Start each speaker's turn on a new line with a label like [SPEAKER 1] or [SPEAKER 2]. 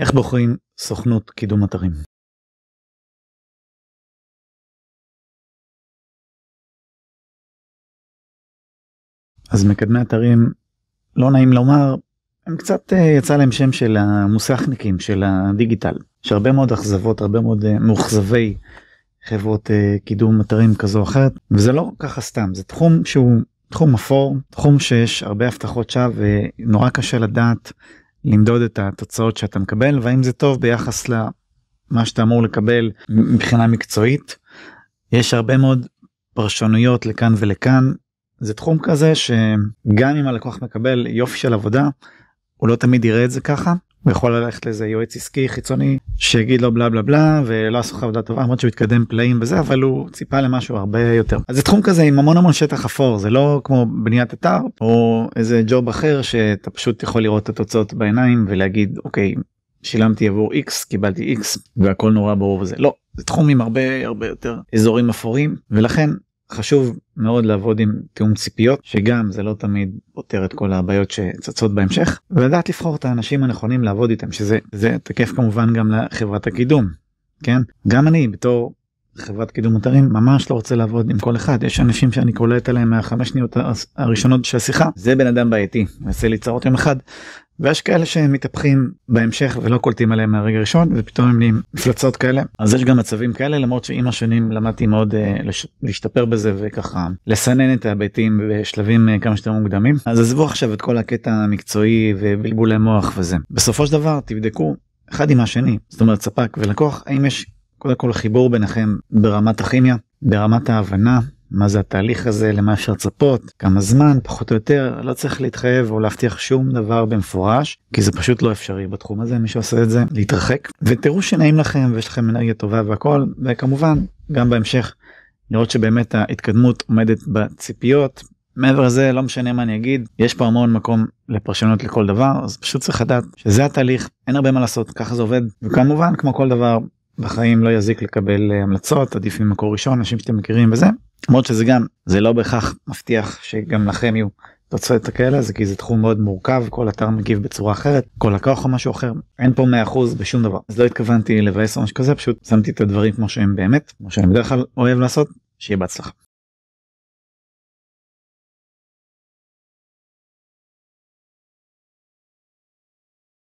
[SPEAKER 1] איך בוחרים סוכנות קידום אתרים. אז מקדמי אתרים לא נעים לומר הם קצת אה, יצא להם שם של המוסכניקים של הדיגיטל יש הרבה מאוד אכזבות הרבה מאוד אה, מאוכזבי חברות אה, קידום אתרים כזו או אחרת וזה לא ככה סתם זה תחום שהוא תחום אפור תחום שיש הרבה הבטחות שווא ונורא קשה לדעת למדוד את התוצאות שאתה מקבל והאם זה טוב ביחס למה שאתה אמור לקבל מבחינה מקצועית. יש הרבה מאוד פרשנויות לכאן ולכאן זה תחום כזה שגם אם הלקוח מקבל יופי של עבודה הוא לא תמיד יראה את זה ככה הוא יכול ללכת לאיזה יועץ עסקי חיצוני שיגיד לו בלה בלה בלה ולא עשו לך עבודה טובה למרות שהוא התקדם פלאים וזה אבל הוא ציפה למשהו הרבה יותר. אז זה תחום כזה עם המון המון שטח אפור זה לא כמו בניית אתר או איזה ג'וב אחר שאתה פשוט יכול לראות את התוצאות בעיניים ולהגיד אוקיי שילמתי עבור x קיבלתי x והכל נורא ברור וזה. לא זה תחום עם הרבה הרבה יותר אזורים אפורים ולכן חשוב מאוד לעבוד עם תיאום ציפיות שגם זה לא תמיד פותר את כל הבעיות שצצות בהמשך ולדעת לבחור את האנשים הנכונים לעבוד איתם שזה זה תקף כמובן גם לחברת הקידום כן? גם אני בתור חברת קידום אתרים ממש לא רוצה לעבוד עם כל אחד. יש אנשים שאני קולט עליהם מהחמש שניות הראשונות של השיחה זה בן אדם בעייתי עושה לי צרות יום אחד ויש כאלה שמתהפכים בהמשך ולא קולטים עליהם מהרגע הראשון ופתאום הם נהיים מפלצות כאלה. אז יש גם מצבים כאלה למרות שעם השנים למדתי מאוד uh, לש... להשתפר בזה וככה לסנן את ההיבטים בשלבים uh, כמה שיותר מוקדמים. אז עזבו עכשיו את כל הקטע המקצועי ובלבולי מוח וזה. בסופו של דבר תבדקו אחד עם השני זאת אומרת ספק ולקוח האם יש קודם כל חיבור ביניכם ברמת הכימיה ברמת ההבנה מה זה התהליך הזה למה אפשר לצפות כמה זמן פחות או יותר לא צריך להתחייב או להבטיח שום דבר במפורש כי זה פשוט לא אפשרי בתחום הזה מי שעושה את זה להתרחק. ותראו שנעים לכם ויש לכם אנרגיה טובה והכל וכמובן גם בהמשך לראות שבאמת ההתקדמות עומדת בציפיות. מעבר לזה לא משנה מה אני אגיד יש פה המון מקום לפרשנות לכל דבר אז פשוט צריך לדעת שזה התהליך אין הרבה מה לעשות ככה זה עובד. וכמובן כמו כל דבר בחיים לא יזיק לקבל אה, המלצות עדיף ממקור ראשון אנשים שאתם מכירים וזה למרות שזה גם זה לא בהכרח מבטיח שגם לכם יהיו תוצאות כאלה זה כי זה תחום מאוד מורכב כל אתר מגיב בצורה אחרת כל לקוח או משהו אחר אין פה 100% בשום דבר אז לא התכוונתי לבאס או משהו כזה פשוט שמתי את הדברים כמו שהם באמת כמו שאני בדרך כלל אוהב לעשות שיהיה בהצלחה.